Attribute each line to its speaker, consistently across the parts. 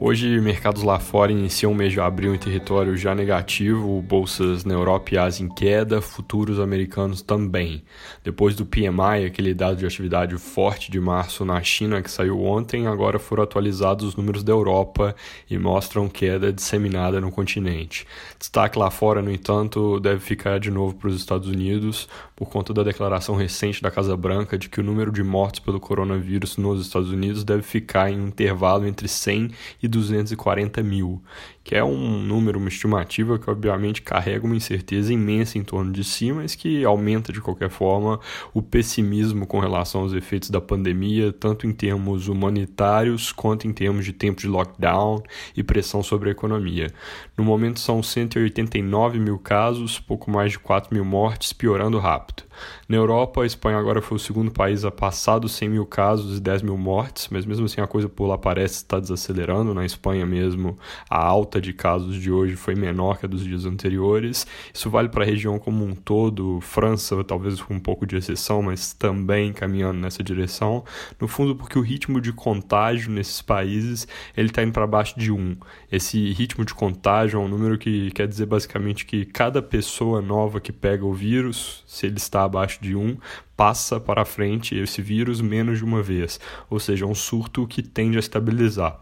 Speaker 1: Hoje, mercados lá fora iniciam o mês de abril em território já negativo, bolsas na Europa e Ásia em queda, futuros americanos também. Depois do PMI, aquele dado de atividade forte de março na China que saiu ontem, agora foram atualizados os números da Europa e mostram queda disseminada no continente. Destaque lá fora, no entanto, deve ficar de novo para os Estados Unidos por conta da declaração recente da Casa Branca de que o número de mortes pelo coronavírus nos Estados Unidos deve ficar em um intervalo entre 100 e 240 mil, que é um número, uma estimativa que obviamente carrega uma incerteza imensa em torno de si, mas que aumenta de qualquer forma o pessimismo com relação aos efeitos da pandemia, tanto em termos humanitários quanto em termos de tempo de lockdown e pressão sobre a economia. No momento são 189 mil casos, pouco mais de 4 mil mortes, piorando rápido. Na Europa, a Espanha agora foi o segundo país a passar dos 100 mil casos e 10 mil mortes, mas mesmo assim a coisa por lá parece estar desacelerando. Na Espanha mesmo, a alta de casos de hoje foi menor que a dos dias anteriores. Isso vale para a região como um todo, França talvez com um pouco de exceção, mas também caminhando nessa direção. No fundo, porque o ritmo de contágio nesses países ele está indo para baixo de 1. Esse ritmo de contágio é um número que quer dizer basicamente que cada pessoa nova que pega o vírus, se ele está abaixo de 1, passa para frente esse vírus menos de uma vez, ou seja, é um surto que tende a estabilizar.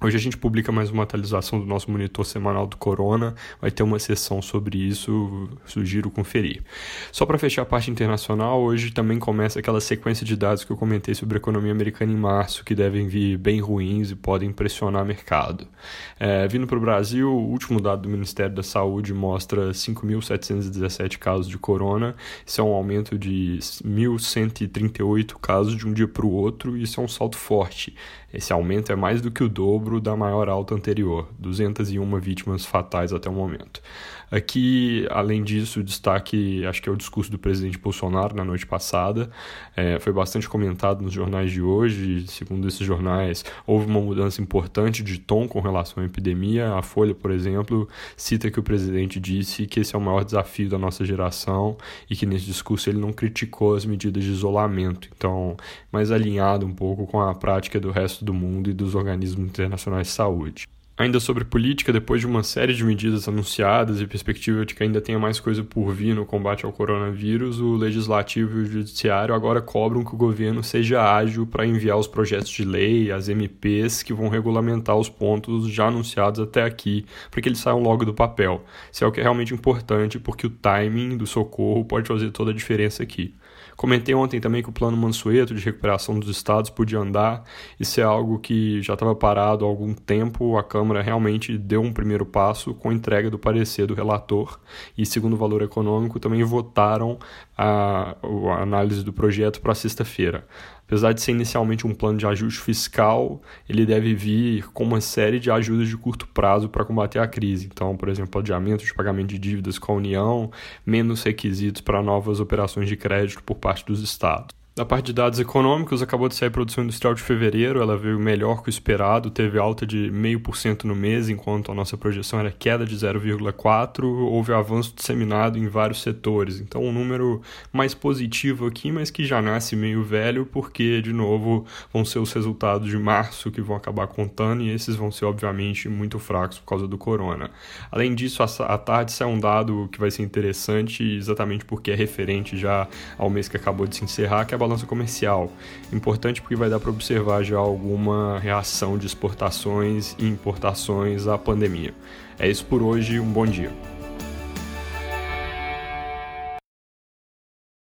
Speaker 1: Hoje a gente publica mais uma atualização do nosso monitor semanal do Corona, vai ter uma sessão sobre isso, sugiro conferir. Só para fechar a parte internacional, hoje também começa aquela sequência de dados que eu comentei sobre a economia americana em março, que devem vir bem ruins e podem pressionar o mercado. É, vindo para o Brasil, o último dado do Ministério da Saúde mostra 5.717 casos de corona, isso é um aumento de 1.138 casos de um dia para o outro, e isso é um salto forte. Esse aumento é mais do que o dobro da maior alta anterior, 201 vítimas fatais até o momento. Aqui, além disso, destaque, acho que é o discurso do presidente Bolsonaro na noite passada. É, foi bastante comentado nos jornais de hoje. Segundo esses jornais, houve uma mudança importante de tom com relação à epidemia. A Folha, por exemplo, cita que o presidente disse que esse é o maior desafio da nossa geração e que nesse discurso ele não criticou as medidas de isolamento. Então, mais alinhado um pouco com a prática do resto do mundo e dos organismos internacionais de saúde. Ainda sobre política, depois de uma série de medidas anunciadas e perspectiva de que ainda tenha mais coisa por vir no combate ao coronavírus, o Legislativo e o Judiciário agora cobram que o governo seja ágil para enviar os projetos de lei, as MPs, que vão regulamentar os pontos já anunciados até aqui, para que eles saiam logo do papel. Isso é o que é realmente importante, porque o timing do socorro pode fazer toda a diferença aqui. Comentei ontem também que o plano Mansueto de recuperação dos estados podia andar. Isso é algo que já estava parado há algum tempo. A Câmara realmente deu um primeiro passo com a entrega do parecer do relator e, segundo o valor econômico, também votaram a, a análise do projeto para sexta-feira. Apesar de ser inicialmente um plano de ajuste fiscal, ele deve vir com uma série de ajudas de curto prazo para combater a crise. Então, por exemplo, adiamento de pagamento de dívidas com a União, menos requisitos para novas operações de crédito por parte dos estados. Da parte de dados econômicos, acabou de sair a produção industrial de fevereiro, ela veio melhor que o esperado, teve alta de 0,5% no mês, enquanto a nossa projeção era queda de 0,4%, houve avanço disseminado em vários setores. Então, um número mais positivo aqui, mas que já nasce meio velho, porque, de novo, vão ser os resultados de março que vão acabar contando, e esses vão ser, obviamente, muito fracos por causa do corona. Além disso, à tarde sai um dado que vai ser interessante, exatamente porque é referente já ao mês que acabou de se encerrar, que é a balança comercial. Importante porque vai dar para observar já alguma reação de exportações e importações à pandemia. É isso por hoje, um bom dia.